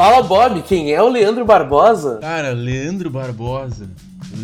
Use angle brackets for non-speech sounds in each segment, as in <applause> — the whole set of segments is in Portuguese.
Fala, Bob, quem é o Leandro Barbosa? Cara, Leandro Barbosa.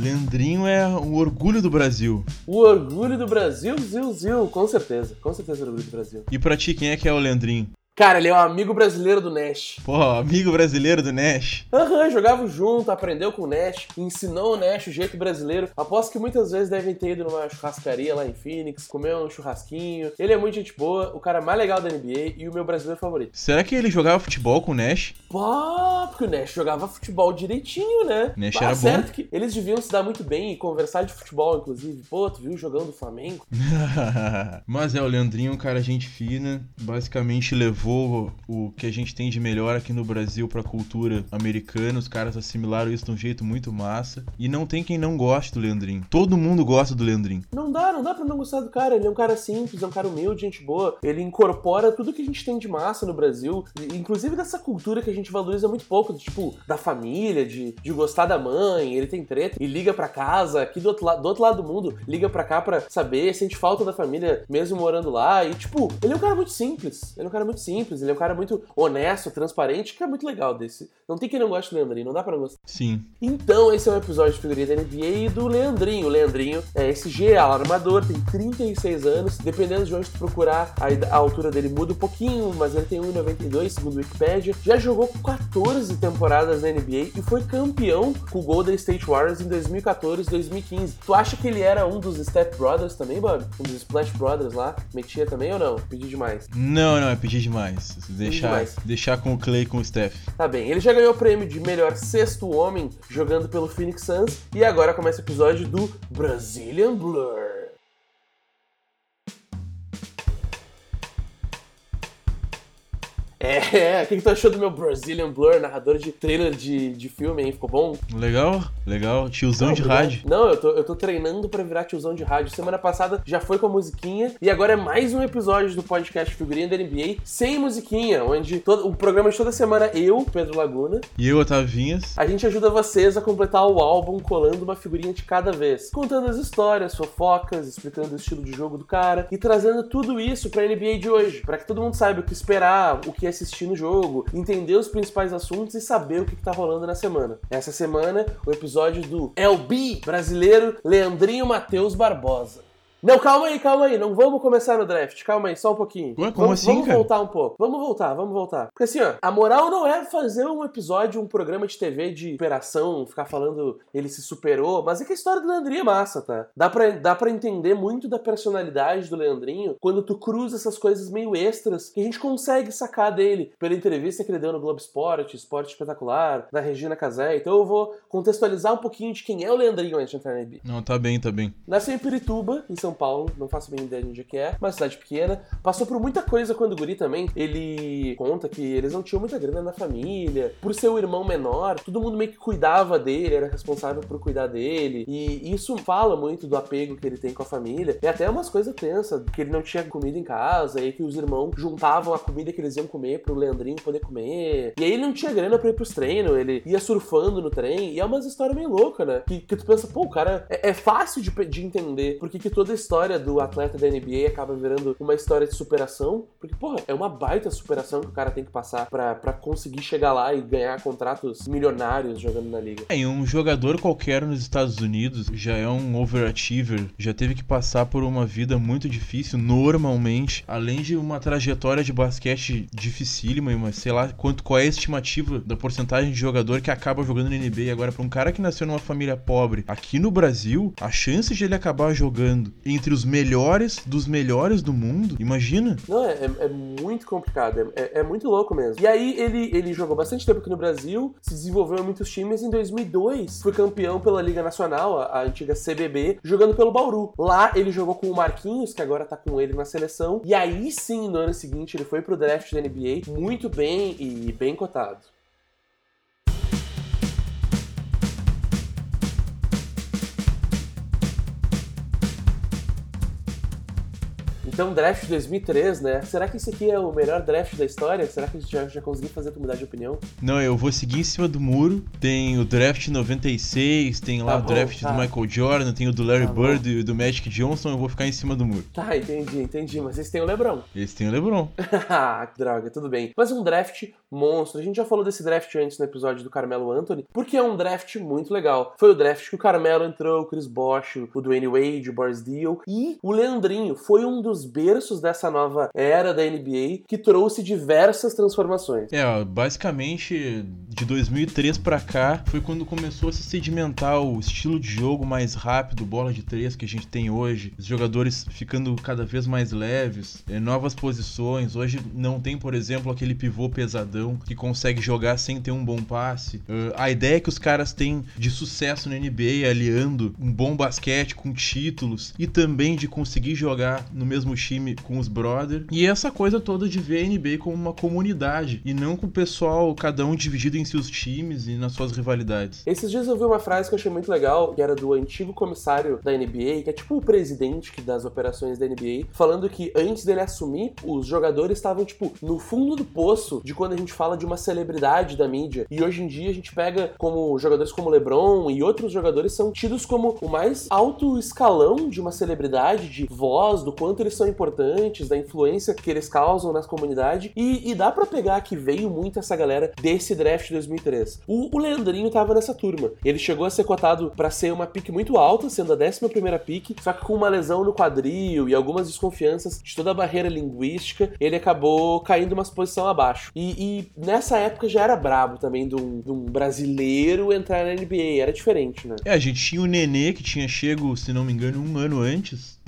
Leandrinho é o orgulho do Brasil. O orgulho do Brasil, Zil, Zil, com certeza. Com certeza o orgulho do Brasil. E pra ti, quem é que é o Leandrinho? Cara, ele é um amigo brasileiro do Nash. Pô, amigo brasileiro do Nash. Aham, uhum, jogava junto, aprendeu com o Nash, ensinou o Nash o jeito brasileiro. Aposto que muitas vezes devem ter ido numa churrascaria lá em Phoenix, comer um churrasquinho. Ele é muito gente boa, o cara mais legal da NBA e o meu brasileiro favorito. Será que ele jogava futebol com o Nash? Pô, porque o Nash jogava futebol direitinho, né? Nash era certo bom. que eles deviam se dar muito bem e conversar de futebol, inclusive. Pô, tu viu jogando do Flamengo? <laughs> Mas é, o Leandrinho é um cara gente fina, basicamente levou o que a gente tem de melhor aqui no Brasil pra cultura americana. Os caras assimilaram isso de um jeito muito massa. E não tem quem não goste do Leandrinho. Todo mundo gosta do Leandrinho. Não dá, não dá pra não gostar do cara. Ele é um cara simples, é um cara humilde, gente boa. Ele incorpora tudo que a gente tem de massa no Brasil, inclusive dessa cultura que a gente valoriza muito pouco, tipo, da família, de, de gostar da mãe. Ele tem treta e liga pra casa, aqui do outro, lado, do outro lado do mundo, liga pra cá pra saber, sente falta da família mesmo morando lá. E, tipo, ele é um cara muito simples. Ele é um cara muito simples, ele é um cara muito honesto, transparente, que é muito legal desse. Não tem quem não goste do Leandrinho, não dá pra gostar. Sim. Então, esse é um episódio de figurinha da NBA e do Leandrinho. O Leandrinho é esse G, armador, tem 36 anos. Dependendo de onde tu procurar, a, a altura dele muda um pouquinho, mas ele tem 1,92 segundo o Wikipedia. Já jogou 14 temporadas na NBA e foi campeão com o Golden State Warriors em 2014 e 2015. Tu acha que ele era um dos Step Brothers também, Bob? Um dos Splash Brothers lá? Metia também ou não? Pedi demais. Não, não, é pedir demais. Deixar, deixar com o Clay e com o Steph. Tá bem, ele já ganhou o prêmio de melhor sexto homem jogando pelo Phoenix Suns e agora começa o episódio do Brazilian Blur. É, o que, que tu achou do meu Brazilian Blur, narrador de trailer de, de filme, hein? Ficou bom? Legal, legal. Tiozão Não, de obrigado. rádio. Não, eu tô, eu tô treinando pra virar tiozão de rádio. Semana passada já foi com a musiquinha e agora é mais um episódio do podcast Figurinha da NBA sem musiquinha, onde todo, o programa de toda semana eu, Pedro Laguna, E eu, Otavinhas. a gente ajuda vocês a completar o álbum colando uma figurinha de cada vez, contando as histórias, fofocas, explicando o estilo de jogo do cara e trazendo tudo isso pra NBA de hoje, pra que todo mundo saiba o que esperar, o que assistir no jogo, entender os principais assuntos e saber o que, que tá rolando na semana. Essa semana, o episódio do LB brasileiro Leandrinho Matheus Barbosa. Não, calma aí, calma aí. Não vamos começar no draft. Calma aí, só um pouquinho. Ué, como vamos, assim, Vamos cara? voltar um pouco. Vamos voltar, vamos voltar. Porque assim, ó, a moral não é fazer um episódio, um programa de TV de superação, ficar falando ele se superou, mas é que a história do Leandrinho é massa, tá? Dá pra, dá pra entender muito da personalidade do Leandrinho quando tu cruza essas coisas meio extras que a gente consegue sacar dele pela entrevista que ele deu no Globo Esporte, Esporte Espetacular, da Regina Casé. Então eu vou contextualizar um pouquinho de quem é o Leandrinho antes de entrar na NBA. Não, tá bem, tá bem. Nasceu em Pirituba, em São Paulo, não faço bem ideia de onde é que é, uma cidade pequena. Passou por muita coisa quando guri também. Ele conta que eles não tinham muita grana na família. Por ser o irmão menor, todo mundo meio que cuidava dele, era responsável por cuidar dele. E isso fala muito do apego que ele tem com a família. E até umas coisas tensas, que ele não tinha comida em casa, e que os irmãos juntavam a comida que eles iam comer pro Leandrinho poder comer. E aí ele não tinha grana pra ir pros treinos, ele ia surfando no trem. E é umas histórias meio loucas, né? Que, que tu pensa, pô, o cara é, é fácil de, de entender porque que toda a história do atleta da NBA acaba virando uma história de superação. Porque, porra, é uma baita superação que o cara tem que passar pra conseguir chegar lá e ganhar contratos milionários jogando na liga. É, um jogador qualquer nos Estados Unidos já é um overachiever, já teve que passar por uma vida muito difícil, normalmente, além de uma trajetória de basquete dificílima, mas sei lá quanto, qual é a estimativa da porcentagem de jogador que acaba jogando na NBA. Agora, pra um cara que nasceu numa família pobre, aqui no Brasil, a chance de ele acabar jogando entre os melhores dos melhores do mundo, imagina? Não, é, é- é muito complicado, é, é- é muito louco mesmo. E aí ele, ele jogou bastante tempo aqui no Brasil, se desenvolveu em muitos times. Em 2002 foi campeão pela Liga Nacional, a, a antiga CBB, jogando pelo Bauru. Lá ele jogou com o Marquinhos, que agora tá com ele na seleção. E aí sim, no ano seguinte, ele foi pro draft da NBA, muito bem e bem cotado. Então, draft 2003, né? Será que esse aqui é o melhor draft da história? Será que a gente já, já conseguiu fazer tu mudar de opinião? Não, eu vou seguir em cima do muro. Tem o draft 96, tem lá Tá o bom, draft tá. do Michael Jordan, tem o do Larry Tá. Bird e do Magic Johnson. Eu vou ficar em cima do muro. Tá, entendi, entendi. Mas vocês têm o LeBron. Esse tem o LeBron. <laughs> Ah, que droga, tudo bem. Mas um draft monstro. A gente já falou desse draft antes no episódio do Carmelo Anthony, porque é um draft muito legal. Foi o draft que o Carmelo entrou, o Chris Bosh, o Dwayne Wade, o Boris Deal e o Leandrinho. Foi um dos berços dessa nova era da NBA que trouxe diversas transformações. É, basicamente de 2003 pra cá foi quando começou a se sedimentar o estilo de jogo mais rápido, bola de três que a gente tem hoje. Os jogadores ficando cada vez mais leves, é, novas posições. Hoje não tem, por exemplo, aquele pivô pesadão que consegue jogar sem ter um bom passe. Uh, a ideia que os caras têm de sucesso na NBA, aliando um bom basquete com títulos e também de conseguir jogar no mesmo time com os brothers. E essa coisa toda de ver a NBA como uma comunidade e não com o pessoal, cada um dividido em seus times e nas suas rivalidades. Esses dias eu vi uma frase que eu achei muito legal, que era do antigo comissário da NBA, que é tipo o presidente das operações da NBA, falando que antes dele assumir, os jogadores estavam, tipo, no fundo do poço de quando a gente fala de uma celebridade da mídia. E hoje em dia a gente pega como jogadores como LeBron e outros jogadores são tidos como o mais alto escalão de uma celebridade, de voz, do quanto eles são importantes, da influência que eles causam nas comunidades. E, e dá pra pegar que veio muito essa galera desse draft 2003. O, o Leandrinho tava nessa turma. Ele chegou a ser cotado pra ser uma pique muito alta, sendo a 11 primeira pique, só que com uma lesão no quadril e algumas desconfianças de toda a barreira linguística, ele acabou caindo umas posição abaixo. E, e nessa época já era brabo também de um, de um brasileiro entrar na NBA, era diferente, né? É, a gente tinha o Nenê, que tinha chego, se não me engano, um ano antes.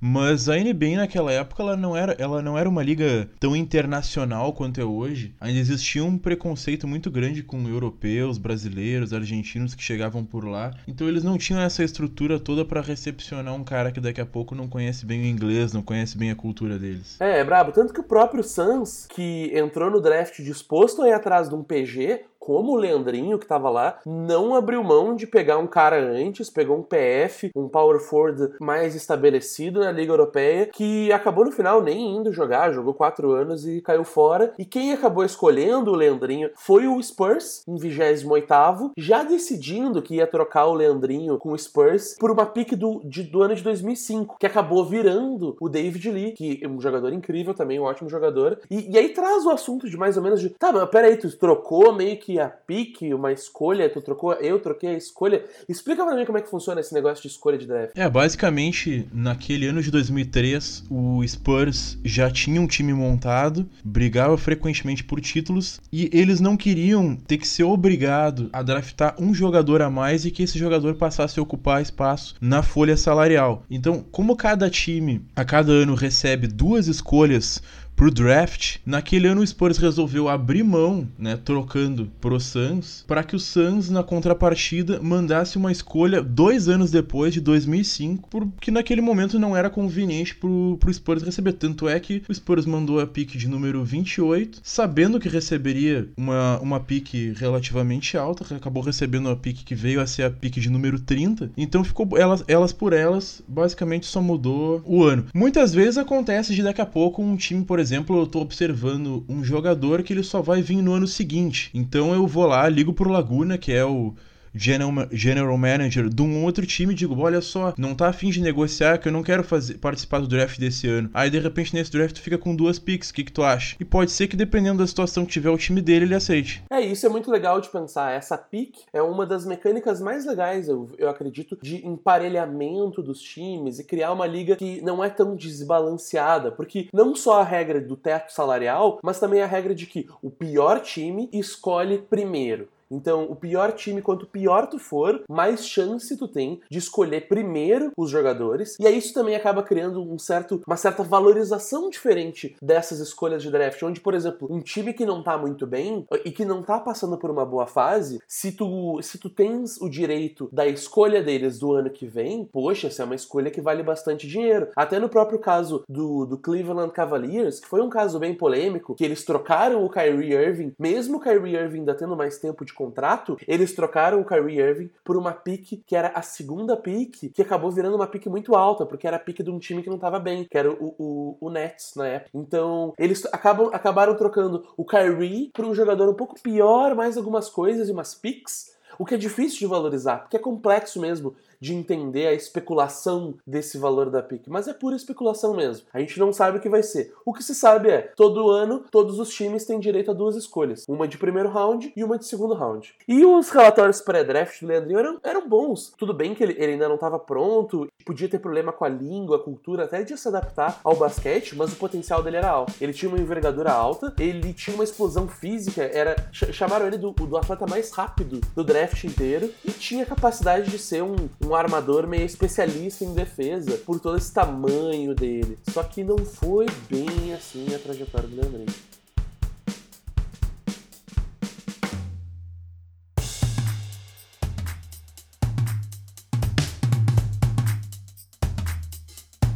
Mas a NBA naquela época ela não, era, ela não era uma liga tão internacional quanto é hoje. Ainda existia um preconceito muito grande com europeus, brasileiros, argentinos que chegavam por lá. Então eles não tinham essa estrutura toda pra recepcionar um cara que daqui a pouco não conhece bem o inglês, não conhece bem a cultura deles. É, é brabo. Tanto que o próprio Suns, que entrou no draft disposto a ir atrás de um PG, como o Leandrinho que tava lá, não abriu mão de pegar um cara antes, pegou um PF, um power forward mais estabelecido na Liga Europeia, que acabou no final nem indo jogar, jogou quatro anos e caiu fora. E quem acabou escolhendo o Leandrinho foi o Spurs, em 28º, já decidindo que ia trocar o Leandrinho com o Spurs por uma pick do, de- do ano de 2005, que acabou virando o David Lee, que é um jogador incrível também, um ótimo jogador. E, e aí traz o assunto de mais ou menos de, tá, mas peraí, tu trocou meio que a pique, uma escolha, tu trocou, eu troquei a escolha. Explica pra mim como é que funciona esse negócio de escolha de draft. É, basicamente, naquele ano de 2003, o Spurs já tinha um time montado, brigava frequentemente por títulos e eles não queriam ter que ser obrigado a draftar um jogador a mais e que esse jogador passasse a ocupar espaço na folha salarial. Então, como cada time a cada ano recebe duas escolhas pro draft, naquele ano o Spurs resolveu abrir mão, né, trocando pro Suns, para que o Suns na contrapartida mandasse uma escolha dois anos depois de 2005, porque naquele momento não era conveniente pro, pro Spurs receber. Tanto é que o Spurs mandou a pick de número 28, sabendo que receberia uma, uma pick relativamente alta, acabou recebendo a pick que veio a ser a pick de número 30. Então ficou elas, elas por elas, basicamente só mudou o ano. Muitas vezes acontece de daqui a pouco um time, por exemplo, eu tô observando um jogador que ele só vai vir no ano seguinte. Então eu vou lá, ligo pro Laguna, que é o general, general manager de um outro time digo, olha só, não tá afim de negociar que eu não quero fazer, participar do draft desse ano. Aí de repente nesse draft tu fica com duas picks, o que que tu acha? E pode ser que dependendo da situação que tiver o time dele, ele aceite. É, isso é muito legal de pensar. Essa pick é uma das mecânicas mais legais, eu, eu acredito, de emparelhamento dos times e criar uma liga que não é tão desbalanceada. Porque não só a regra do teto salarial, mas também a regra de que o pior time escolhe primeiro. Então, o pior time, quanto pior tu for, mais chance tu tem de escolher primeiro os jogadores. E aí isso também acaba criando um certo, uma certa valorização diferente dessas escolhas de draft. Onde, por exemplo, um time que não tá muito bem e que não tá passando por uma boa fase, se tu, se tu tens o direito da escolha deles do ano que vem, poxa, essa é uma escolha que vale bastante dinheiro. Até no próprio caso do, do Cleveland Cavaliers, que foi um caso bem polêmico, que eles trocaram o Kyrie Irving, mesmo o Kyrie Irving ainda tendo mais tempo de contrato, eles trocaram o Kyrie Irving por uma pique que era a segunda pique, que acabou virando uma pique muito alta, porque era a pique de um time que não tava bem, que era o, o, o Nets na época. Então, eles acabam, acabaram trocando o Kyrie por um jogador um pouco pior, mais algumas coisas e umas picks, o que é difícil de valorizar, porque é complexo mesmo de entender a especulação desse valor da pick, mas é pura especulação mesmo. A gente não sabe o que vai ser. O que se sabe é, todo ano, todos os times têm direito a duas escolhas, uma de primeiro round e uma de segundo round. E os relatórios pré-draft do Leandrinho eram, eram bons. Tudo bem que ele, ele ainda não estava pronto, podia ter problema com a língua, a cultura, até de se adaptar ao basquete, mas o potencial dele era alto. Ele tinha uma envergadura alta, ele tinha uma explosão física, era chamaram ele do, do atleta mais rápido do draft inteiro e tinha capacidade de ser um, um armador meio especialista em defesa por todo esse tamanho dele. Só que não foi bem assim a trajetória do Leandrinho.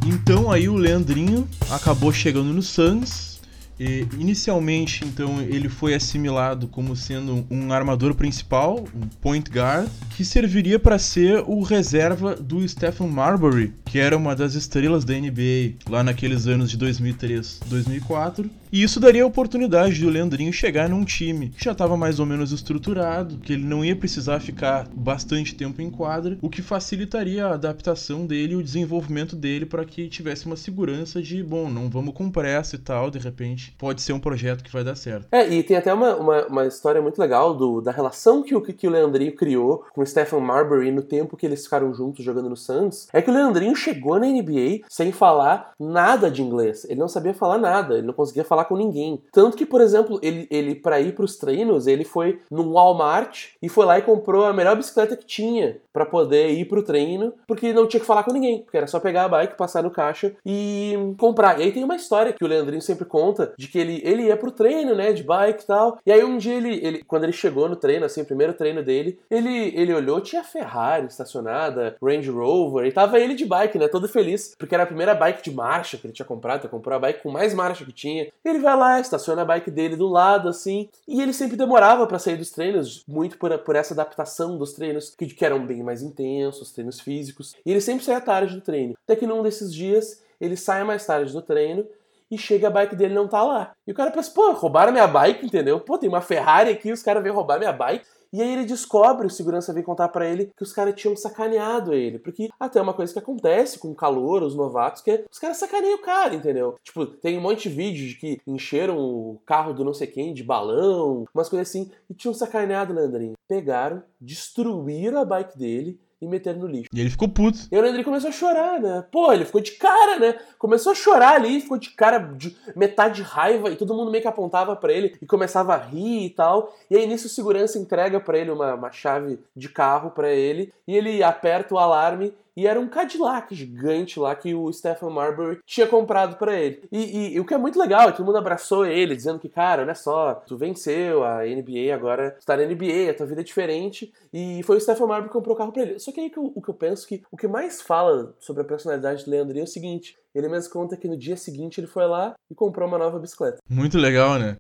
Então aí o Leandrinho acabou chegando no Suns e, inicialmente, então, ele foi assimilado como sendo um armador principal, um point guard, que serviria para ser o reserva do Stephen Marbury, que era uma das estrelas da NBA lá naqueles anos de 2003, 2004. E isso daria a oportunidade do Leandrinho chegar num time que já estava mais ou menos estruturado, que ele não ia precisar ficar bastante tempo em quadra, o que facilitaria a adaptação dele e o desenvolvimento dele para que tivesse uma segurança de, bom, não vamos com pressa e tal, de repente pode ser um projeto que vai dar certo. É, e tem até uma, uma, uma história muito legal do, da relação que o, que o Leandrinho criou com o Stephen Marbury no tempo que eles ficaram juntos jogando no Suns. É que o Leandrinho chegou na NBA sem falar nada de inglês. Ele não sabia falar nada, ele não conseguia falar com ninguém. Tanto que, por exemplo, ele, ele para ir para os treinos, ele foi no Walmart e foi lá e comprou a melhor bicicleta que tinha para poder ir pro treino, porque não tinha que falar com ninguém, porque era só pegar a bike, passar no caixa e comprar. E aí tem uma história que o Leandrinho sempre conta de que ele, ele ia pro treino, né, de bike e tal. E aí um dia ele, ele quando ele chegou no treino, assim, o primeiro treino dele, ele, ele olhou, tinha Ferrari estacionada, Range Rover, e tava ele de bike, né, todo feliz, porque era a primeira bike de marcha que ele tinha comprado, ele comprou a bike com mais marcha que tinha. Ele vai lá, estaciona a bike dele do lado, assim, e ele sempre demorava para sair dos treinos, muito por, por essa adaptação dos treinos, que, que eram bem mais intensos, treinos físicos, e ele sempre saía tarde do treino. Até que num desses dias, ele sai mais tarde do treino e chega a bike dele não tá lá. E o cara pensa, pô, roubaram minha bike, entendeu? Pô, tem uma Ferrari aqui, os caras vêm roubar minha bike. E aí ele descobre, o segurança vem contar para ele que os caras tinham sacaneado ele. Porque até uma coisa que acontece com o calor, os novatos, que é os caras sacaneiam o cara, entendeu? Tipo, tem um monte de vídeo de que encheram o carro do não sei quem de balão, umas coisas assim, e tinham sacaneado o Leandrinho. Pegaram, destruíram a bike dele, e meteram no lixo. E ele ficou puto. E o Leandrinho começou a chorar, né? Pô, ele ficou de cara, né? Começou a chorar ali, ficou de cara, de metade de raiva, e todo mundo meio que apontava para ele e começava a rir e tal. E aí nisso o segurança entrega para ele uma, uma chave de carro para ele, e ele aperta o alarme e era um Cadillac gigante lá que o Stephen Marbury tinha comprado para ele. E, e, e, o que é muito legal é que todo mundo abraçou ele, dizendo que, cara, olha só, tu venceu, a NBA agora está na NBA, a tua vida é diferente. E foi o Stephen Marbury que comprou o carro pra ele. Só que aí que eu, o que eu penso que o que mais fala sobre a personalidade do Leandrinho é o seguinte: ele mesmo conta que no dia seguinte ele foi lá e comprou uma nova bicicleta. Muito legal, né?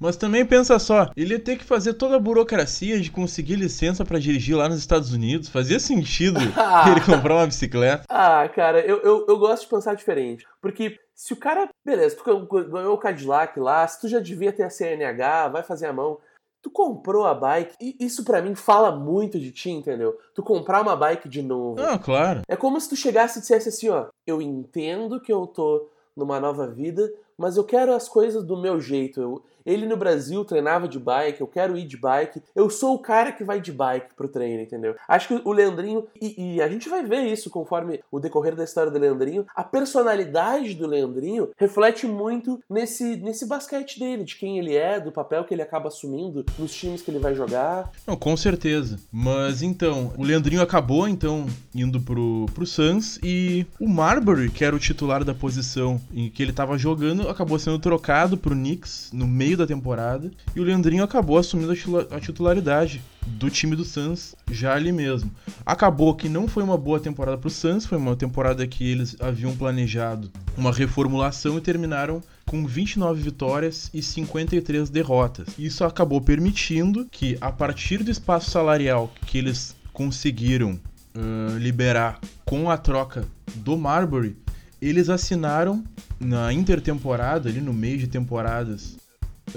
Mas também pensa só, ele ia ter que fazer toda a burocracia de conseguir licença para dirigir lá nos Estados Unidos. Fazia sentido <laughs> ele comprar uma bicicleta. Ah, cara, eu, eu, eu gosto de pensar diferente. Porque se o cara, beleza, tu ganhou o Cadillac lá, se tu já devia ter a CNH, vai fazer a mão. Tu comprou a bike, e isso para mim fala muito de ti, entendeu? Tu comprar uma bike de novo. Ah, claro. É como se tu chegasse e dissesse assim, ó, eu entendo que eu tô numa nova vida, mas eu quero as coisas do meu jeito. Eu, ele no Brasil treinava de bike, eu quero ir de bike. Eu sou o cara que vai de bike pro treino, entendeu? Acho que o Leandrinho, e, e, a gente vai ver isso conforme o decorrer da história do Leandrinho, a personalidade do Leandrinho reflete muito nesse, nesse basquete dele, de quem ele é, do papel que ele acaba assumindo nos times que ele vai jogar. Não, com certeza. Mas então, o Leandrinho acabou então indo pro, pro Suns e o Marbury, que era o titular da posição em que ele tava jogando, acabou sendo trocado pro Knicks no meio da temporada e o Leandrinho acabou assumindo a titularidade do time do Suns já ali mesmo. Acabou que não foi uma boa temporada pro Suns, foi uma temporada que eles haviam planejado uma reformulação e terminaram com 29 vitórias e 53 derrotas. Isso acabou permitindo que, a partir do espaço salarial que eles conseguiram uh, liberar com a troca do Marbury, eles assinaram na intertemporada, ali no meio de temporadas,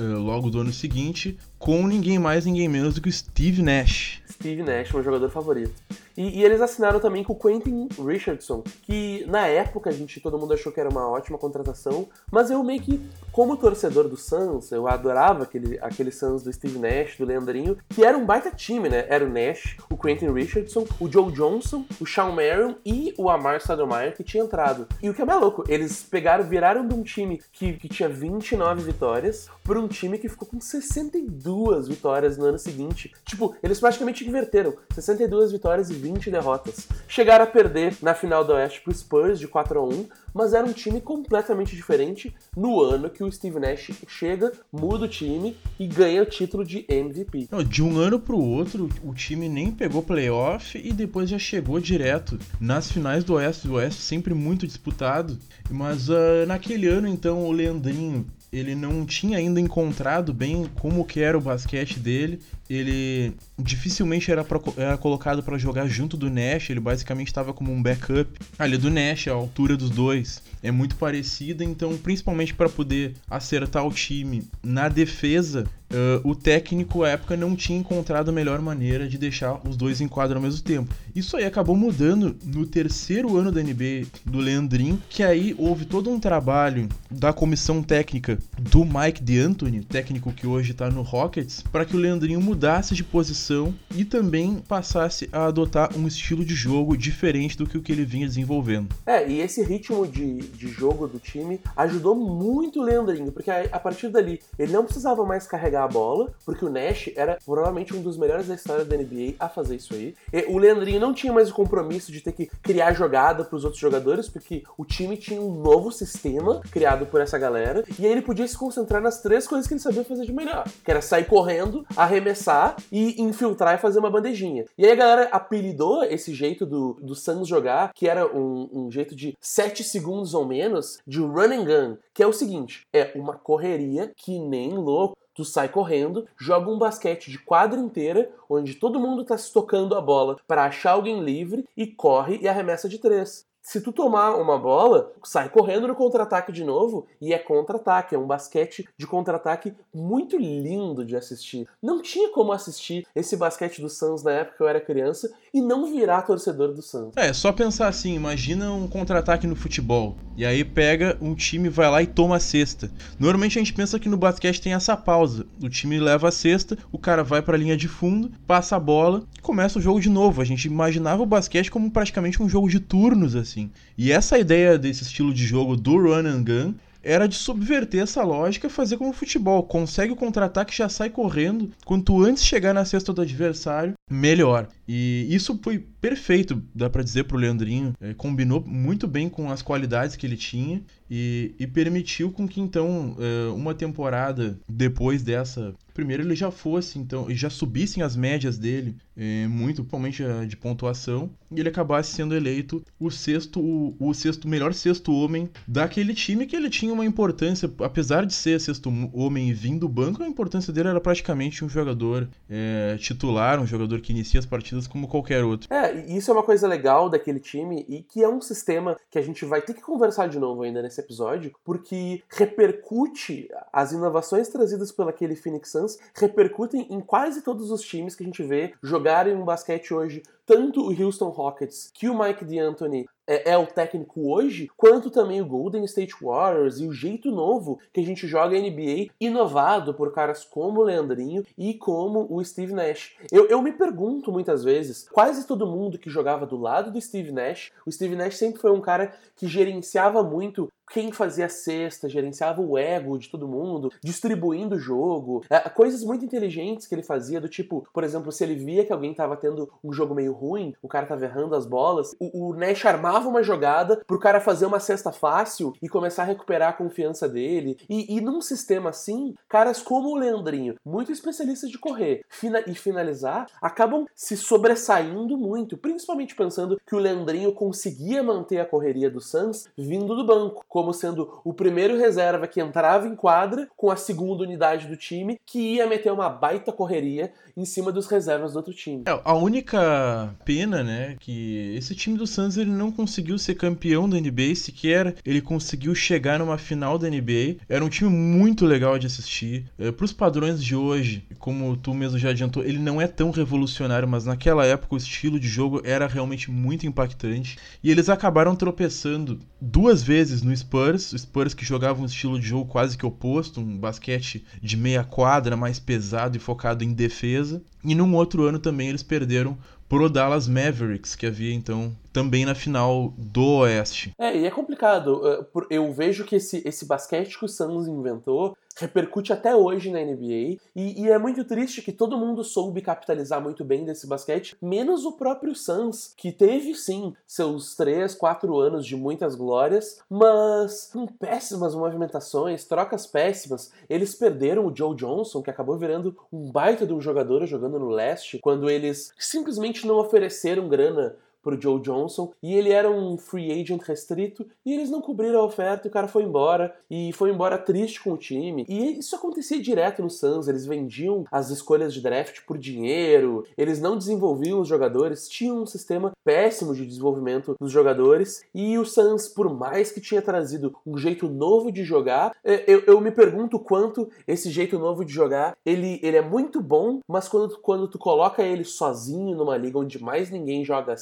logo do ano seguinte, com ninguém mais, ninguém menos do que o Steve Nash. Steve Nash, meu jogador favorito. E, e, eles assinaram também com o Quentin Richardson, que na época a gente todo mundo achou que era uma ótima contratação, mas eu meio que, como torcedor do Suns, eu adorava aquele, aquele Suns do Steve Nash, do Leandrinho, que era um baita time, né? Era o Nash, o Quentin Richardson, o Joe Johnson, o Sean Marion e o Amar Stoudemire que tinha entrado. E o que é mais louco, eles pegaram, viraram de um time que, que tinha 29 vitórias para um time que ficou com 62 vitórias no ano seguinte. Tipo, eles praticamente inverteram, 62 vitórias e 20 20 derrotas. Chegaram a perder na final do Oeste pro Spurs de 4 a 1 mas era um time completamente diferente no ano que o Steve Nash chega, muda o time e ganha o título de MVP. Não, de um ano pro outro, o time nem pegou playoff e depois já chegou direto nas finais do Oeste, do Oeste sempre muito disputado. Mas uh, naquele ano, então, o Leandrinho ele não tinha ainda encontrado bem como que era o basquete dele. Ele dificilmente era, pra, era colocado para jogar junto do Nash, ele basicamente estava como um backup. Ali do Nash, a altura dos dois é muito parecida, então principalmente para poder acertar o time na defesa, Uh, o técnico à época não tinha encontrado a melhor maneira de deixar os dois em quadro ao mesmo tempo. Isso aí acabou mudando no terceiro ano da NBA do Leandrinho, que aí houve todo um trabalho da comissão técnica do Mike D'Antoni, técnico que hoje está no Rockets, para que o Leandrinho mudasse de posição e também passasse a adotar um estilo de jogo diferente do que o que ele vinha desenvolvendo. É, e esse ritmo de, de jogo do time ajudou muito o Leandrinho, porque a, a partir dali ele não precisava mais carregar a bola, porque o Nash era provavelmente um dos melhores da história da NBA a fazer isso aí. E o Leandrinho não tinha mais o compromisso de ter que criar jogada para os outros jogadores, porque o time tinha um novo sistema criado por essa galera, e aí ele podia se concentrar nas três coisas que ele sabia fazer de melhor, que era sair correndo, arremessar e infiltrar e fazer uma bandejinha. E aí a galera apelidou esse jeito do, do Suns jogar, que era um, um jeito de 7 segundos ou menos, de run and gun, que é o seguinte, é uma correria que nem louco tu sai correndo, joga um basquete de quadra inteira, onde todo mundo tá se tocando a bola para achar alguém livre e corre e arremessa de três. Se tu tomar uma bola, sai correndo no contra-ataque de novo e é contra-ataque. É um basquete de contra-ataque muito lindo de assistir. Não tinha como assistir esse basquete do Suns na época que eu era criança e não virar torcedor do Suns. É, só pensar assim, imagina um contra-ataque no futebol. E aí pega um time, vai lá e toma a cesta. Normalmente a gente pensa que no basquete tem essa pausa. O time leva a cesta, o cara vai para a linha de fundo, passa a bola, começa o jogo de novo. A gente imaginava o basquete como praticamente um jogo de turnos assim. E essa ideia desse estilo de jogo do run and gun era de subverter essa lógica fazer como futebol. Consegue o contra-ataque já sai correndo. Quanto antes chegar na cesta do adversário, melhor. E isso foi perfeito, dá para dizer pro Leandrinho. É, combinou muito bem com as qualidades que ele tinha e, e permitiu com que então é, uma temporada depois dessa primeiro ele já fosse então já subissem as médias dele é, muito principalmente de pontuação e ele acabasse sendo eleito o sexto o, o, sexto melhor sexto homem daquele time que ele tinha uma importância apesar de ser sexto homem e vindo do banco a importância dele era praticamente um jogador é, titular um jogador que inicia as partidas como qualquer outro. É isso é uma coisa legal daquele time e que é um sistema que a gente vai ter que conversar de novo ainda nesse episódio porque repercute as inovações trazidas pelo aquele Phoenix Suns repercutem em quase todos os times que a gente vê jogarem um basquete hoje tanto o Houston Rockets que o Mike D'Antoni é, é, o técnico hoje, quanto também o Golden State Warriors e o jeito novo que a gente joga NBA, inovado por caras como o Leandrinho e como o Steve Nash. Eu, eu me pergunto muitas vezes, quase todo mundo que jogava do lado do Steve Nash, o Steve Nash sempre foi um cara que gerenciava muito quem fazia a cesta, gerenciava o ego de todo mundo, distribuindo o jogo. É, coisas muito inteligentes que ele fazia, do tipo, por exemplo, se ele via que alguém tava tendo um jogo meio ruim, o cara tava errando as bolas, o, o Nash armava uma jogada pro cara fazer uma cesta fácil e começar a recuperar a confiança dele. E, e num sistema assim, caras como o Leandrinho, muito especialistas de correr fina e finalizar, acabam se sobressaindo muito, principalmente pensando que o Leandrinho conseguia manter a correria do Suns vindo do banco, como sendo o primeiro reserva que entrava em quadra com a segunda unidade do time, que ia meter uma baita correria em cima dos reservas do outro time. É, a única pena, né, que esse time do Suns ele não conseguiu ser campeão da NBA sequer, ele conseguiu chegar numa final da NBA. Era um time muito legal de assistir. É, Para os padrões de hoje, como tu mesmo já adiantou, ele não é tão revolucionário, mas naquela época o estilo de jogo era realmente muito impactante. E eles acabaram tropeçando duas vezes no Spurs, Spurs que jogava um estilo de jogo quase que oposto, um basquete de meia quadra, mais pesado e focado em defesa. E num outro ano também eles perderam pro Dallas Mavericks, que havia então também na final do Oeste. É, e é complicado. Eu vejo que esse, esse basquete que o Suns inventou repercute até hoje na NBA. E, e, é muito triste que todo mundo soube capitalizar muito bem desse basquete, menos o próprio Suns, que teve sim seus 3, 4 anos de muitas glórias, mas com péssimas movimentações, trocas péssimas. Eles perderam o Joe Johnson, que acabou virando um baita de um jogador jogando no leste, quando eles simplesmente não ofereceram grana pro Joe Johnson e ele era um free agent restrito e eles não cobriram a oferta e o cara foi embora e foi embora triste com o time. E isso acontecia direto no Suns, eles vendiam as escolhas de draft por dinheiro, eles não desenvolviam os jogadores, tinham um sistema péssimo de desenvolvimento dos jogadores e o Suns, por mais que tinha trazido um jeito novo de jogar, é, eu, eu me pergunto quanto esse jeito novo de jogar, ele, ele é muito bom, mas quando, quando tu coloca ele sozinho numa liga onde mais ninguém joga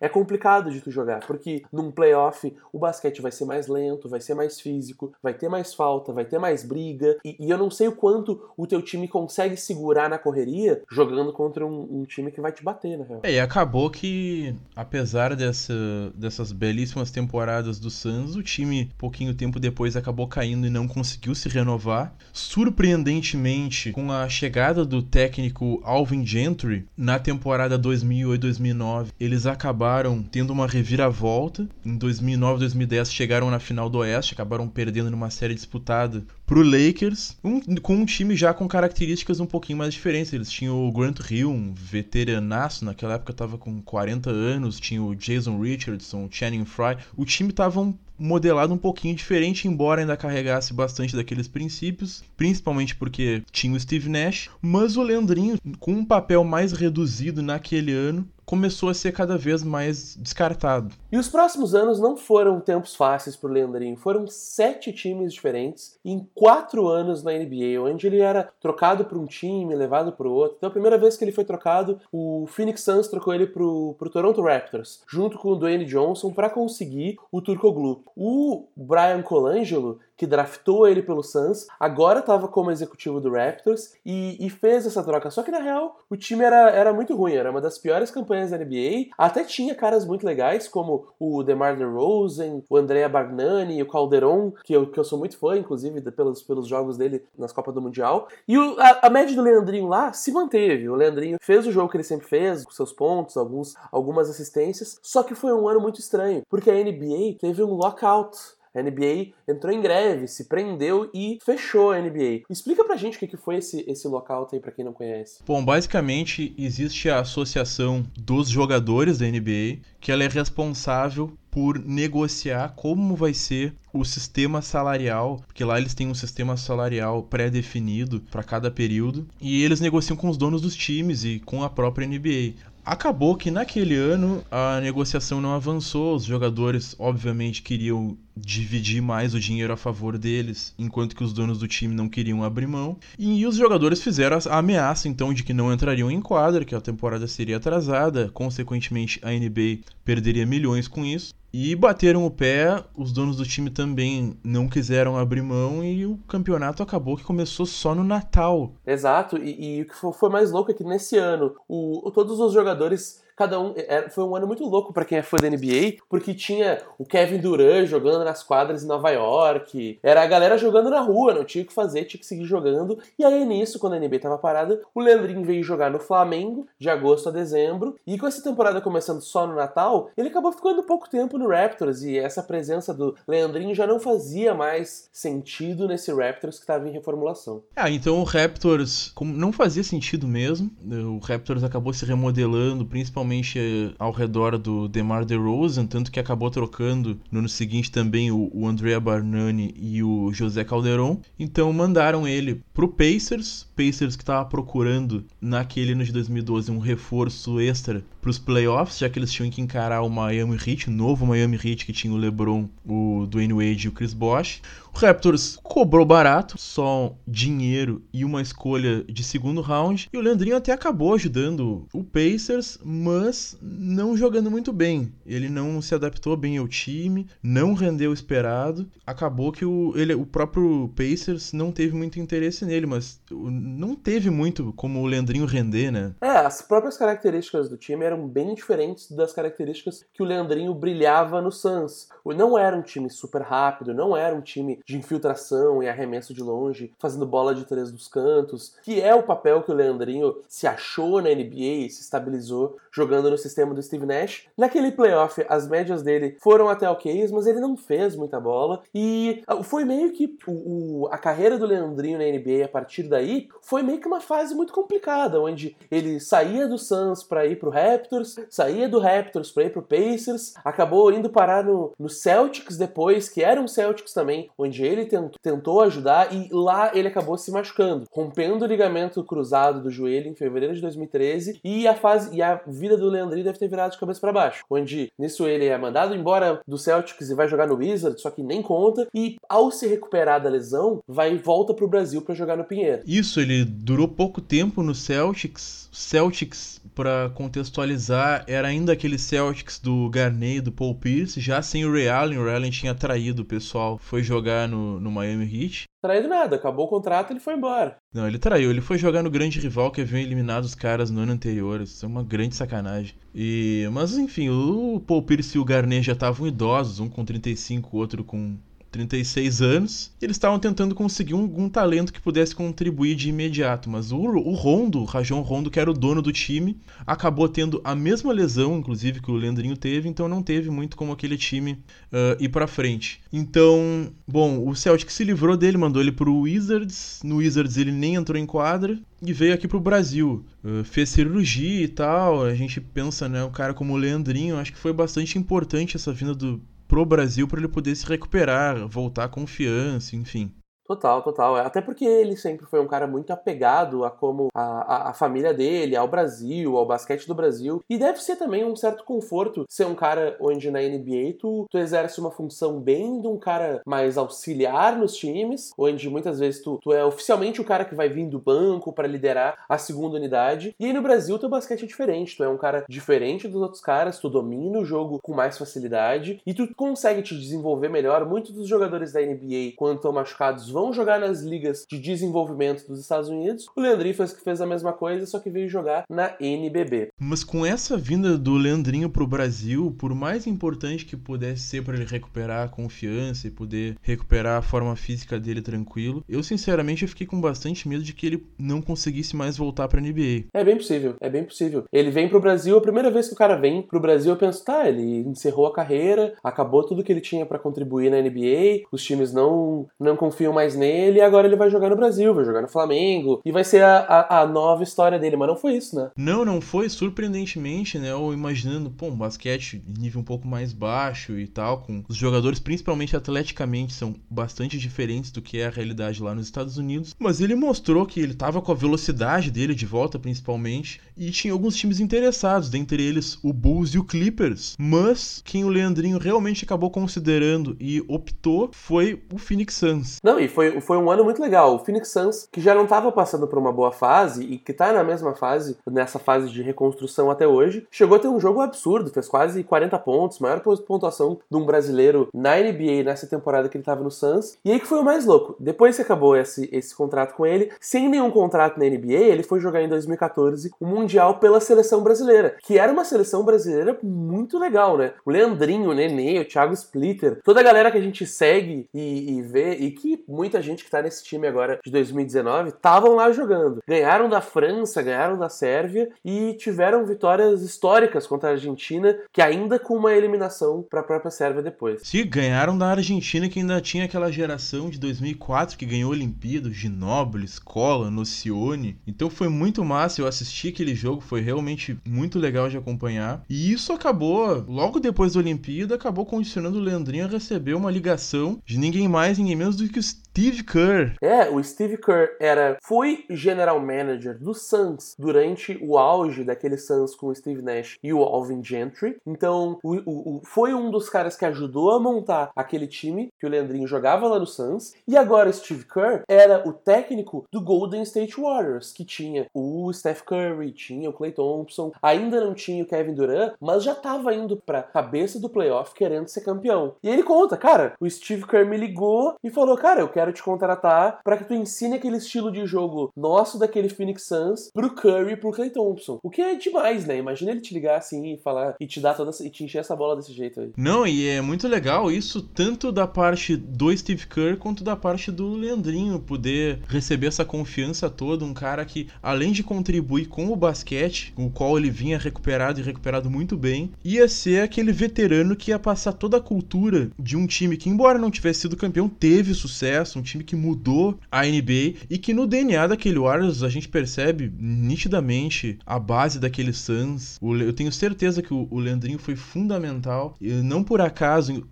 é complicado de tu jogar, porque num playoff o basquete vai ser mais lento, vai ser mais físico, vai ter mais falta, vai ter mais briga, e, e eu não sei o quanto o teu time consegue segurar na correria jogando contra um, um time que vai te bater, na real. É, e acabou que, apesar dessa, dessas belíssimas temporadas do Suns, o time, pouquinho tempo depois, acabou caindo e não conseguiu se renovar. Surpreendentemente, com a chegada do técnico Alvin Gentry, na temporada 2008-2009, eles acabaram acabaram tendo uma reviravolta. Em 2009, 2010 chegaram na final do Oeste, acabaram perdendo numa série disputada pro Lakers, um, com um time já com características um pouquinho mais diferentes. Eles tinham o Grant Hill, um veteranaço, naquela época tava com 40 anos, tinha o Jason Richardson, o Channing Frye. O time tava um modelado um pouquinho diferente, embora ainda carregasse bastante daqueles princípios, principalmente porque tinha o Steve Nash, mas o Leandrinho, com um papel mais reduzido naquele ano, começou a ser cada vez mais descartado. E os próximos anos não foram tempos fáceis para o Leandrinho. Foram sete times diferentes em quatro anos na NBA, onde ele era trocado para um time, levado para o outro. Então, a primeira vez que ele foi trocado, o Phoenix Suns trocou ele para o Toronto Raptors, junto com o Dwayne Johnson, para conseguir o Turcoglu. O Brian Colangelo que draftou ele pelo Suns, agora estava como executivo do Raptors e, e, fez essa troca. Só que na real o time era, era muito ruim, era uma das piores campanhas da NBA. Até tinha caras muito legais, como o DeMar DeRozan, o Andrea Bargnani, o Calderon, que eu, que eu sou muito fã, inclusive, pelos, pelos jogos dele nas Copas do Mundial. E o, a, a média do Leandrinho lá se manteve. O Leandrinho fez o jogo que ele sempre fez, com seus pontos, alguns, algumas assistências. Só que foi um ano muito estranho, porque a NBA teve um lockout. A NBA entrou em greve, se prendeu e fechou a NBA. Explica pra gente o que foi esse, esse lockout aí, pra quem não conhece. Bom, basicamente existe a associação dos jogadores da NBA, que ela é responsável por negociar como vai ser o sistema salarial, porque lá eles têm um sistema salarial pré-definido para cada período, e eles negociam com os donos dos times e com a própria NBA. Acabou que naquele ano a negociação não avançou, os jogadores obviamente queriam dividir mais o dinheiro a favor deles, enquanto que os donos do time não queriam abrir mão. E os jogadores fizeram a ameaça então de que não entrariam em quadra, que a temporada seria atrasada, consequentemente a NBA perderia milhões com isso. E bateram o pé, os donos do time também não quiseram abrir mão e o campeonato acabou que começou só no Natal. Exato, e, e o que foi mais louco é que nesse ano o, todos os jogadores cada um. é, Foi um ano muito louco pra quem é fã da NBA, porque tinha o Kevin Durant jogando nas quadras em Nova York, era a galera jogando na rua, não tinha o que fazer, tinha que seguir jogando. E aí nisso, quando a NBA tava parada, o Leandrinho veio jogar no Flamengo, de agosto a dezembro, e com essa temporada começando só no Natal, ele acabou ficando pouco tempo no Raptors, e essa presença do Leandrinho já não fazia mais sentido nesse Raptors que estava em reformulação. Ah, então o Raptors como não fazia sentido mesmo. O Raptors acabou se remodelando, principalmente eh, ao redor do DeMar DeRozan, tanto que acabou trocando no ano seguinte também o, o Andrea Barnani e o José Calderon. Então mandaram ele pro Pacers, Pacers que estava procurando naquele ano de 2012 um reforço extra para os playoffs, já que eles tinham que encarar o Miami Heat, o novo Miami Heat que tinha o LeBron, o Dwayne Wade e o Chris Bosh. O Raptors cobrou barato, só dinheiro e uma escolha de segundo round. E o Leandrinho até acabou ajudando o Pacers, mas não jogando muito bem. Ele não se adaptou bem ao time, não rendeu o esperado. Acabou que o, ele, o próprio Pacers não teve muito interesse nele, mas não teve muito como o Leandrinho render, né? É, as próprias características do time eram bem diferentes das características que o Leandrinho brilhava no Suns. Não era um time super rápido, não era um time de infiltração e arremesso de longe, fazendo bola de três dos cantos, que é o papel que o Leandrinho se achou na NBA e se estabilizou jogando no sistema do Steve Nash. Naquele playoff, as médias dele foram até ok, mas ele não fez muita bola e ah, foi meio que o, o, a carreira do Leandrinho na NBA a partir daí foi meio que uma fase muito complicada, onde ele saía do Suns para ir pro Raptors, saía do Raptors para ir pro Pacers, acabou indo parar no, no Celtics depois, que era um Celtics também, onde ele tentou, ajudar e lá ele acabou se machucando, rompendo o ligamento cruzado do joelho em fevereiro de 2013 e a fase e a vida do Leandrinho deve ter virado de cabeça para baixo, onde nisso ele é mandado embora do Celtics e vai jogar no Wizards, só que nem conta e ao se recuperar da lesão, vai e volta pro Brasil para jogar no Pinheiro. Isso, ele durou pouco tempo no Celtics. Celtics, para contextualizar, era ainda aquele Celtics do Garnett, do Paul Pierce, já sem o Ray Allen. O Ray Allen tinha traído o pessoal, foi jogar no, no Miami Heat. Traído nada, acabou o contrato e ele foi embora. Não, ele traiu. Ele foi jogar no grande rival que havia eliminado os caras no ano anterior. Isso é uma grande sacanagem. E, mas enfim, o Paul Pierce e o Garnett já estavam idosos, um com 35, o outro com 36 anos, e eles estavam tentando conseguir um, talento que pudesse contribuir de imediato, mas o, o Rondo, o Rajon Rondo, que era o dono do time, acabou tendo a mesma lesão, inclusive, que o Leandrinho teve, então não teve muito como aquele time uh, ir pra frente. Então, bom, o Celtic se livrou dele, mandou ele pro Wizards, no Wizards ele nem entrou em quadra, e veio aqui pro Brasil. Uh, fez cirurgia e tal. A gente pensa, né? Um cara como o Leandrinho, acho que foi bastante importante essa vinda do, pro Brasil para ele poder se recuperar, voltar confiança, enfim. Total, total. Até porque ele sempre foi um cara muito apegado a como a, a, a, família dele, ao Brasil, ao basquete do Brasil. E deve ser também um certo conforto ser um cara onde na NBA tu, tu exerce uma função bem de um cara mais auxiliar nos times, onde muitas vezes tu, tu é oficialmente o cara que vai vir do banco para liderar a segunda unidade. E aí no Brasil teu basquete é diferente. Tu é um cara diferente dos outros caras, tu domina o jogo com mais facilidade e tu consegue te desenvolver melhor. Muitos dos jogadores da NBA, quando estão machucados, vão jogar nas ligas de desenvolvimento dos Estados Unidos. O Leandrinho fez fez a mesma coisa, só que veio jogar na NBB. Mas com essa vinda do Leandrinho pro Brasil, por mais importante que pudesse ser para ele recuperar a confiança e poder recuperar a forma física dele tranquilo, eu sinceramente eu fiquei com bastante medo de que ele não conseguisse mais voltar para NBA. É bem possível, é bem possível. Ele vem pro Brasil, a primeira vez que o cara vem pro Brasil, eu penso, tá, ele encerrou a carreira, acabou tudo que ele tinha para contribuir na NBA, os times não não confiam mais mais nele e agora ele vai jogar no Brasil, vai jogar no Flamengo e vai ser a, a, a, nova história dele, mas não foi isso, né? Não, não foi, surpreendentemente, né? Ou imaginando, pô, um basquete nível um pouco mais baixo e tal, com os jogadores, principalmente atleticamente, são bastante diferentes do que é a realidade lá nos Estados Unidos, mas ele mostrou que ele tava com a velocidade dele de volta, principalmente, e tinha alguns times interessados, dentre eles o Bulls e o Clippers, mas quem o Leandrinho realmente acabou considerando e optou foi o Phoenix Suns. Não, e foi, foi um ano muito legal. O Phoenix Suns, que já não estava passando por uma boa fase e que está na mesma fase, nessa fase de reconstrução até hoje, chegou a ter um jogo absurdo, fez quase 40 pontos, maior pontuação de um brasileiro na NBA nessa temporada que ele estava no Suns. E aí que foi o mais louco. Depois que acabou esse, esse contrato com ele, sem nenhum contrato na NBA, ele foi jogar em 2014 o Mundial pela seleção brasileira, que era uma seleção brasileira muito legal, né? O Leandrinho, o Nenê, o Thiago Splitter, toda a galera que a gente segue e, e vê, e que muita gente que tá nesse time agora de 2019 estavam lá jogando. Ganharam da França, ganharam da Sérvia e tiveram vitórias históricas contra a Argentina, que ainda com uma eliminação para a própria Sérvia depois. Sim, ganharam da Argentina que ainda tinha aquela geração de 2004 que ganhou Olimpíada, Ginóbili, Escola, Nocione. Então foi muito massa, eu assisti aquele jogo, foi realmente muito legal de acompanhar. E isso acabou, logo depois da Olimpíada, acabou condicionando o Leandrinho a receber uma ligação de ninguém mais, ninguém menos do que o Steve Kerr. É, o Steve Kerr era foi general manager do Suns durante o auge daquele Suns com o Steve Nash e o Alvin Gentry. Então, o, o, o, foi um dos caras que ajudou a montar aquele time que o Leandrinho jogava lá no Suns. E agora Steve Kerr era o técnico do Golden State Warriors, que tinha o Steph Curry, tinha o Klay Thompson, ainda não tinha o Kevin Durant, mas já estava indo pra cabeça do playoff querendo ser campeão. E ele conta, cara, o Steve Kerr me ligou e falou, cara, eu quero quero te contratar para que tu ensine aquele estilo de jogo nosso daquele Phoenix Suns pro Curry e pro Clay Thompson. O que é demais, né? Imagina ele te ligar assim e falar e te dar toda e te encher essa bola desse jeito aí. Não, e é muito legal isso tanto da parte do Steve Kerr quanto da parte do Leandrinho poder receber essa confiança toda, um cara que além de contribuir com o basquete, o qual ele vinha recuperado e recuperado muito bem, ia ser aquele veterano que ia passar toda a cultura de um time que embora não tivesse sido campeão, teve sucesso um time que mudou a NBA e que no DNA daquele Warriors a gente percebe nitidamente a base daquele Suns. Eu tenho certeza que o Leandrinho foi fundamental. E não por acaso,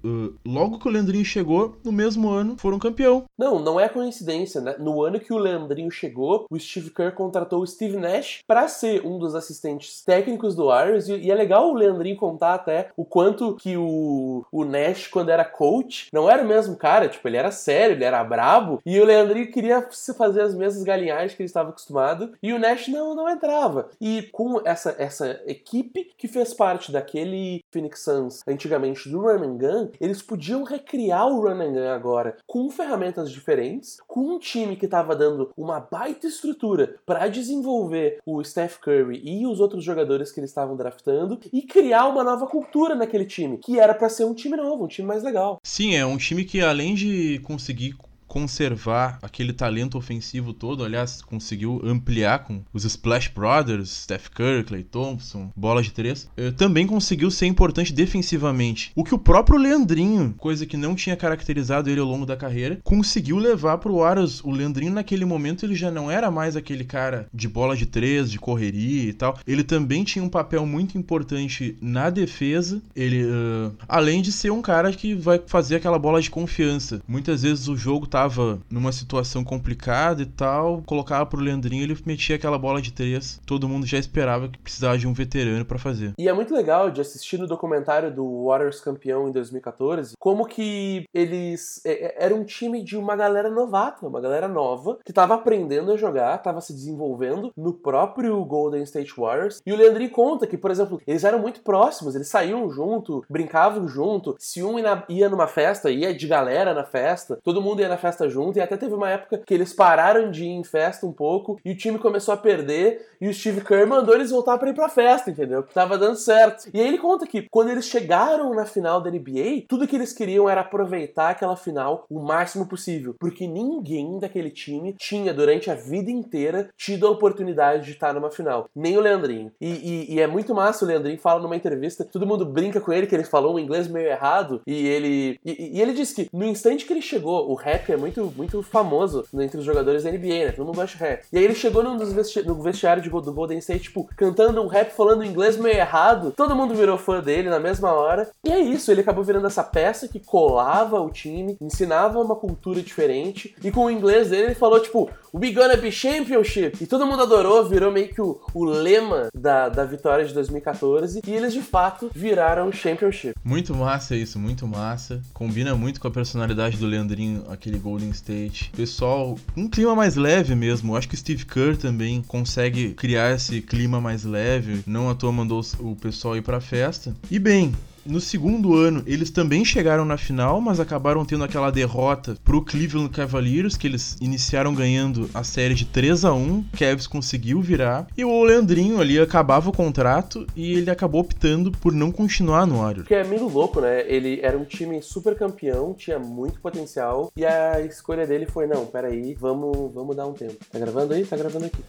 logo que o Leandrinho chegou, no mesmo ano foram campeão. Não, não é coincidência, né? No ano que o Leandrinho chegou, o Steve Kerr contratou o Steve Nash para ser um dos assistentes técnicos do Warriors e, é legal o Leandrinho contar até o quanto que o, o Nash, quando era coach, não era o mesmo cara, tipo, ele era sério, ele era brabo, e o Leandrinho queria fazer as mesmas galinhagens que ele estava acostumado, e o Nash não, não entrava. E com essa, essa equipe que fez parte daquele Phoenix Suns antigamente do Run and Gun, eles podiam recriar o Run and Gun agora com ferramentas diferentes, com um time que estava dando uma baita estrutura para desenvolver o Steph Curry e os outros jogadores que eles estavam draftando e criar uma nova cultura naquele time, que era para ser um time novo, um time mais legal. Sim, é um time que além de conseguir conservar aquele talento ofensivo todo. Aliás, conseguiu ampliar com os Splash Brothers, Steph Curry, Clay Thompson, bola de três. Eh, também conseguiu ser importante defensivamente. O que o próprio Leandrinho, coisa que não tinha caracterizado ele ao longo da carreira, conseguiu levar pro Warriors. O Leandrinho, naquele momento, ele já não era mais aquele cara de bola de três, de correria e tal. Ele também tinha um papel muito importante na defesa. Ele, uh, além de ser um cara que vai fazer aquela bola de confiança. Muitas vezes o jogo tá tava numa situação complicada e tal, colocava pro Leandrinho, ele metia aquela bola de três. Todo mundo já esperava que precisava de um veterano para fazer. E é muito legal de assistir no documentário do Warriors campeão em 2014, como que eles é, é, era um time de uma galera novata, uma galera nova, que tava aprendendo a jogar, tava se desenvolvendo no próprio Golden State Warriors. E o Leandrinho conta que, por exemplo, eles eram muito próximos, eles saíam junto, brincavam junto. Se um ia numa festa, ia de galera na festa, todo mundo ia na festa festa junto, e até teve uma época que eles pararam de ir em festa um pouco, e o time começou a perder, e o Steve Kerr mandou eles voltar para ir pra festa, entendeu? Porque tava dando certo. E aí ele conta que quando eles chegaram na final da NBA, tudo que eles queriam era aproveitar aquela final o máximo possível, porque ninguém daquele time tinha, durante a vida inteira, tido a oportunidade de estar numa final. Nem o Leandrinho. E, e, e é muito massa o Leandrinho fala numa entrevista, todo mundo brinca com ele que ele falou um inglês meio errado, e ele. E, e ele disse que no instante que ele chegou, o rap é muito, muito famoso entre os jogadores da NBA, né? Todo mundo de rap. E aí ele chegou num dos vesti no vestiário de, do Golden State, tipo, cantando um rap falando inglês meio errado. Todo mundo virou fã dele na mesma hora. E é isso, ele acabou virando essa peça que colava o time, ensinava uma cultura diferente. E com o inglês dele ele falou, tipo, We gonna be championship! E todo mundo adorou, virou meio que o, o lema da, da vitória de 2014. E eles de fato viraram championship. Muito massa isso, muito massa. Combina muito com a personalidade do Leandrinho, aquele gol Golden State. Pessoal, um clima mais leve mesmo. Acho que o Steve Kerr também consegue criar esse clima mais leve. Não à toa mandou o pessoal ir pra festa. E bem, no segundo ano, eles também chegaram na final, mas acabaram tendo aquela derrota pro Cleveland Cavaliers, que eles iniciaram ganhando a série de 3 a 1 Cavs conseguiu virar, e o Leandrinho ali acabava o contrato e ele acabou optando por não continuar no Warriors. Que é meio louco, né? Ele era um time super campeão, tinha muito potencial, e a escolha dele foi, não, peraí, vamos, vamos dar um tempo. Tá gravando aí? Tá gravando aqui.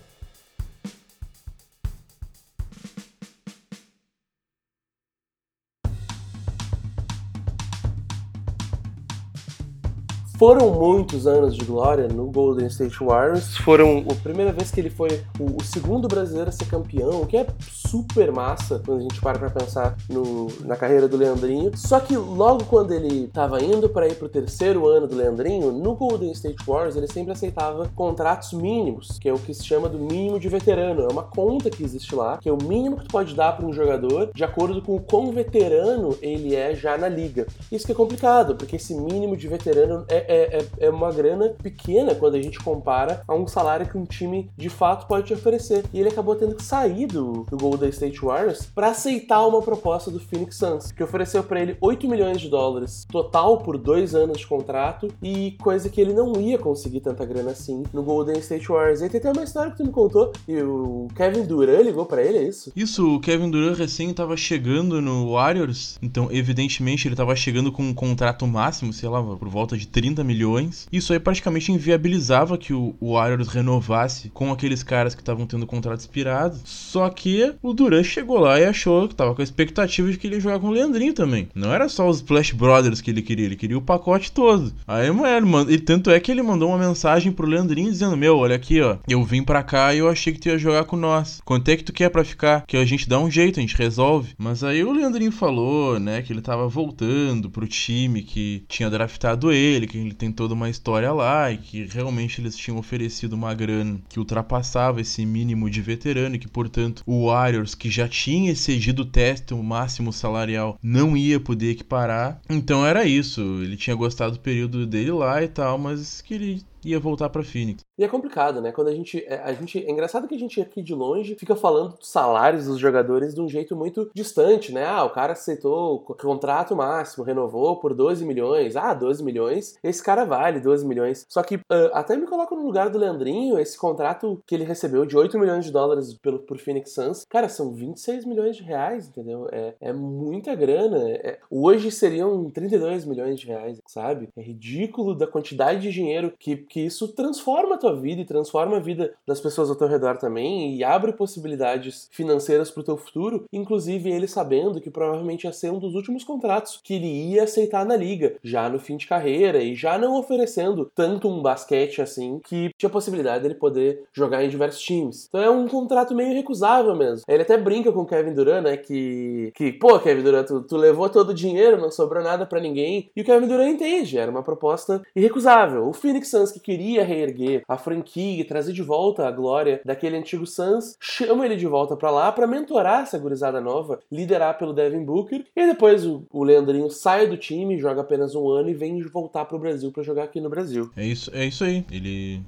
Foram muitos anos de glória no Golden State Warriors. Foram a primeira vez que ele foi o, o segundo brasileiro a ser campeão, o que é super massa quando a gente para pra pensar no, na carreira do Leandrinho. Só que logo quando ele estava indo para ir pro terceiro ano do Leandrinho, no Golden State Warriors ele sempre aceitava contratos mínimos, que é o que se chama do mínimo de veterano. É uma conta que existe lá, que é o mínimo que tu pode dar para um jogador de acordo com o quão veterano ele é já na liga. Isso que é complicado, porque esse mínimo de veterano é, é, é, é, uma grana pequena quando a gente compara a um salário que um time de fato pode te oferecer. E ele acabou tendo que sair do, do Golden State Warriors para aceitar uma proposta do Phoenix Suns, que ofereceu para ele 8 milhões de dólares total por dois anos de contrato e coisa que ele não ia conseguir tanta grana assim no Golden State Warriors. E tem até uma história que tu me contou e o Kevin Durant ligou para ele, é isso? Isso, o Kevin Durant recém estava chegando no Warriors, então evidentemente ele estava chegando com um contrato máximo, sei lá, por volta de 30 milhões. Isso aí praticamente inviabilizava que o, Warriors renovasse com aqueles caras que estavam tendo contrato expirado. Só que o Durant chegou lá e achou que tava com a expectativa de que ele ia jogar com o Leandrinho também. Não era só os Splash Brothers que ele queria, ele queria o pacote todo. Aí, mano, e tanto é que ele mandou uma mensagem pro Leandrinho dizendo: Meu, olha aqui, ó, eu vim pra cá e eu achei que tu ia jogar com nós. Quanto é que tu quer pra ficar? Que a gente dá um jeito, a gente resolve. Mas aí o Leandrinho falou, né, que ele tava voltando pro time que tinha draftado ele, que ele tem toda uma história lá e que realmente eles tinham oferecido uma grana que ultrapassava esse mínimo de veterano e que, portanto, o Warriors, que já tinha excedido o teste, o máximo salarial, não ia poder equiparar. Então era isso. Ele tinha gostado do período dele lá e tal, mas que ele ia voltar para Phoenix. E é complicado, né? Quando a gente, é, a gente. É engraçado que a gente aqui de longe fica falando dos salários dos jogadores de um jeito muito distante, né? Ah, o cara aceitou o contrato máximo, renovou por 12 milhões. Ah, 12 milhões. Esse cara vale 12 milhões. Só que uh, até me coloco no lugar do Leandrinho, esse contrato que ele recebeu de 8 milhões de dólares pelo, por Phoenix Suns, cara, são 26 milhões de reais, entendeu? É, é muita grana. É, hoje seriam 32 milhões de reais, sabe? É ridículo da quantidade de dinheiro que, que isso transforma tua vida e transforma a vida das pessoas ao teu redor também e abre possibilidades financeiras para o teu futuro, inclusive ele sabendo que provavelmente ia ser um dos últimos contratos que ele ia aceitar na liga, já no fim de carreira e já não oferecendo tanto um basquete assim que tinha possibilidade dele poder jogar em diversos times. Então é um contrato meio recusável mesmo. Ele até brinca com o Kevin Durant, né, que que, pô, Kevin Durant, tu, tu levou todo o dinheiro, não sobrou nada para ninguém. E o Kevin Durant entende, era uma proposta irrecusável. O Phoenix Suns que queria reerguer a franquia, trazer de volta a glória daquele antigo Suns, chama ele de volta para lá para mentorar essa gurizada nova, liderar pelo Devin Booker, e depois o, o Leandrinho sai do time, joga apenas um ano e vem voltar pro Brasil para jogar aqui no Brasil. É isso, é isso aí. Ele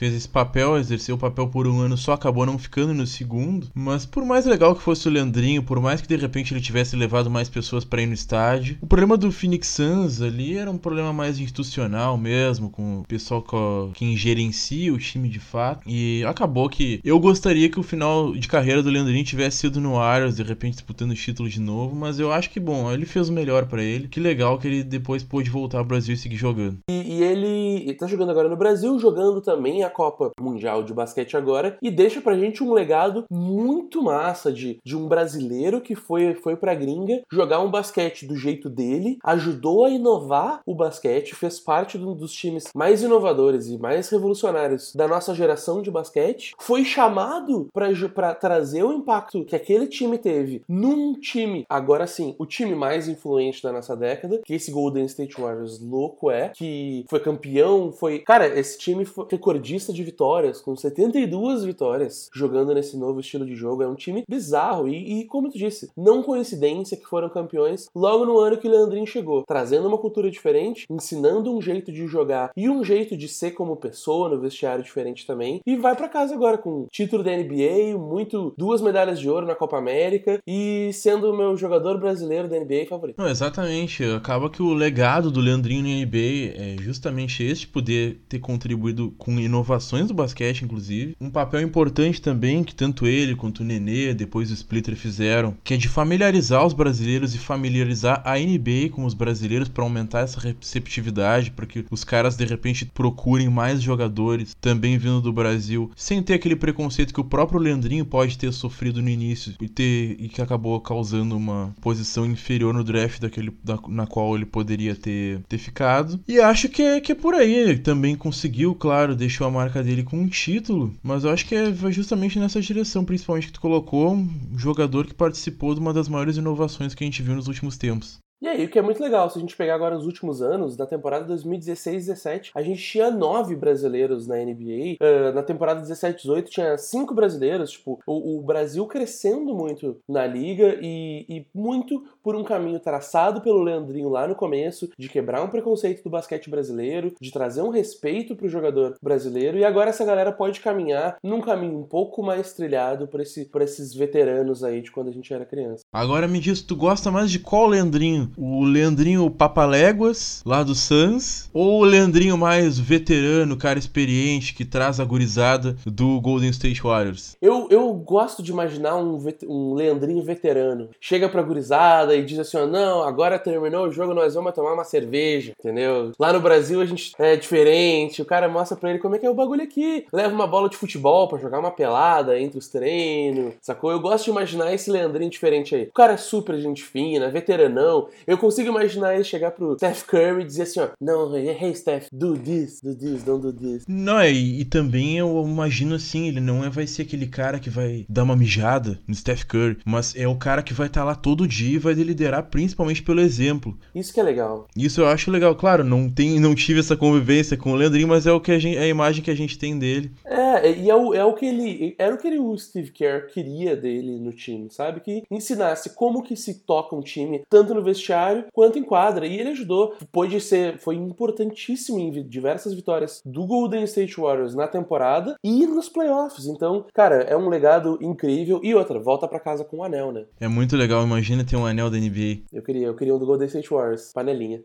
fez esse papel, exerceu o papel por um ano só, acabou não ficando no segundo. Mas por mais legal que fosse o Leandrinho, por mais que de repente ele tivesse levado mais pessoas para ir no estádio, o problema do Phoenix Suns ali era um problema mais institucional mesmo, com o pessoal quem gerencia o time de fato. E acabou que eu gostaria que o final de carreira do Leandrinho tivesse sido no Warriors, de repente disputando o título de novo, mas eu acho que bom, ele fez o melhor para ele. Que legal que ele depois pôde voltar ao Brasil e seguir jogando. E, e ele, ele tá jogando agora no Brasil, jogando também a Copa Mundial de Basquete agora e deixa pra gente um legado muito massa de, de um brasileiro que foi, foi pra gringa jogar um basquete do jeito dele, ajudou a inovar o basquete, fez parte de um dos times mais inovadores e mais revolucionários da nossa geração de basquete, foi chamado para trazer o impacto que aquele time teve num time, agora sim, o time mais influente da nossa década, que esse Golden State Warriors louco é, que foi campeão, foi. Cara, esse time foi recordista recordista de vitórias, com 72 vitórias, jogando nesse novo estilo de jogo. É um time bizarro e, e, como tu disse, não coincidência que foram campeões logo no ano que o Leandrinho chegou, trazendo uma cultura diferente, ensinando um jeito de jogar e um jeito de ser como pessoa no vestiário diferente também. E vai para casa agora com título da NBA, muito duas medalhas de ouro na Copa América e sendo o meu jogador brasileiro da NBA favorito. Não, exatamente. Acaba que o legado do Leandrinho na NBA é justamente este, poder ter contribuído com inovações do basquete, inclusive. Um papel importante também que tanto ele quanto o Nenê, depois o Splitter fizeram, que é de familiarizar os brasileiros e familiarizar a NBA com os brasileiros para aumentar essa receptividade, para que os caras de repente procurem mais jogadores também vindo do Brasil, sem ter aquele preconceito que o próprio Leandrinho pode ter sofrido no início e ter e que acabou causando uma posição inferior no draft daquele da, na qual ele poderia ter, ter ficado. E acho que é, que é por aí. Também conseguiu, claro, deixou a marca dele com um título, mas eu acho que é, justamente nessa direção, principalmente que tu colocou, um jogador que participou de uma das maiores inovações que a gente viu nos últimos tempos. E aí, o que é muito legal, se a gente pegar agora os últimos anos, na temporada 2016-17, a gente tinha nove brasileiros na NBA. Uh, na temporada 17-18 tinha cinco brasileiros. Tipo, o, o, Brasil crescendo muito na liga e, e, muito por um caminho traçado pelo Leandrinho lá no começo, de quebrar um preconceito do basquete brasileiro, de trazer um respeito pro jogador brasileiro. E agora essa galera pode caminhar num caminho um pouco mais trilhado por, esse, por esses veteranos aí de quando a gente era criança. Agora me diz, tu gosta mais de qual Leandrinho? O Leandrinho Papaléguas, lá do Suns, ou o Leandrinho mais veterano, cara experiente, que traz a gurizada do Golden State Warriors? Eu, eu gosto de imaginar um, um Leandrinho veterano. Chega pra gurizada e diz assim: ó, não, agora terminou o jogo, nós vamos tomar uma cerveja, entendeu? Lá no Brasil a gente é diferente, o cara mostra pra ele como é que é o bagulho aqui. Leva uma bola de futebol para jogar uma pelada entre os treinos, sacou? Eu gosto de imaginar esse Leandrinho diferente aí. O cara é super gente fina, veteranão. Eu consigo imaginar ele chegar pro Steph Curry e dizer assim, ó, não, hey Steph, do this, do this, don't do this. Não, e, e também eu imagino assim, ele não é, vai ser aquele cara que vai dar uma mijada no Steph Curry, mas é o cara que vai estar tá lá todo dia e vai liderar principalmente pelo exemplo. Isso que é legal. Isso eu acho legal. Claro, não tem, não tive essa convivência com o Leandrinho, mas é o que a, gente, é a imagem que a gente tem dele. É, e é o, é o que ele, era o que ele, o Steve Kerr queria dele no time, sabe? Que ensinasse como que se toca um time, tanto no vestiário vestiário quanto em quadra. E ele ajudou. Pôde ser, foi importantíssimo em diversas vitórias do Golden State Warriors na temporada e nos playoffs. Então, cara, é um legado incrível. E outra, volta para casa com o um anel, né? É muito legal. Imagina ter um anel da NBA. Eu queria, eu queria um do Golden State Warriors, panelinha.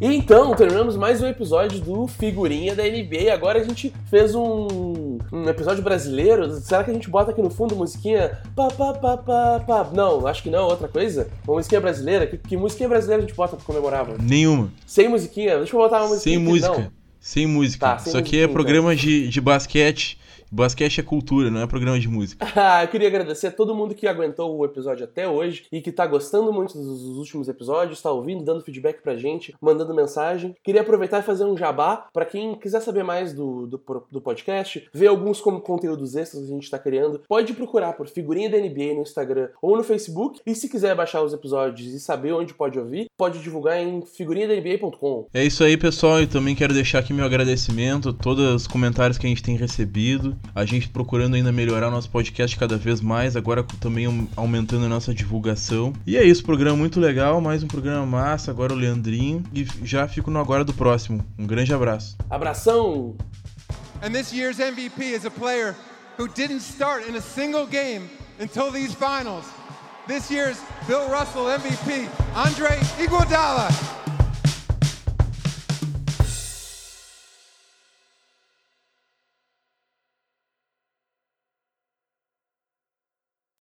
E então, terminamos mais um episódio do Figurinha da NBA. Agora a gente fez um, um episódio brasileiro. Será que a gente bota aqui no fundo musiquinha? Pá, pá, pá, pá, pá. Não, acho que não, outra coisa. Uma musiquinha brasileira. Que, que musiquinha brasileira a gente bota pra comemorar, mano? Nenhuma. Sem musiquinha? Deixa eu botar uma musiquinha. Sem música. Não. Sem música. Tá, sem Isso aqui é programa então. de, de basquete Basquete é cultura, não é programa de música. <laughs> Ah, eu queria agradecer a todo mundo que aguentou o episódio até hoje e que tá gostando muito dos últimos episódios, tá ouvindo, dando feedback pra gente, mandando mensagem. Queria aproveitar e fazer um jabá para quem quiser saber mais do, do, do, podcast, ver alguns como conteúdos extras que a gente tá criando. Pode procurar por Figurinha da NBA no Instagram ou no Facebook. E se quiser baixar os episódios e saber onde pode ouvir, pode divulgar em figurinhadanba.com. É isso aí, pessoal. Eu também quero deixar aqui meu agradecimento a todos os comentários que a gente tem recebido a gente procurando ainda melhorar o nosso podcast cada vez mais, agora também aumentando a nossa divulgação. E é isso, programa muito legal, mais um programa massa, agora o Leandrinho, e já fico no agora do próximo. Um grande abraço. Abração! And this year's MVP is a player who didn't start in a single game until these finals. This year's Bill Russell MVP, Andre Iguodala.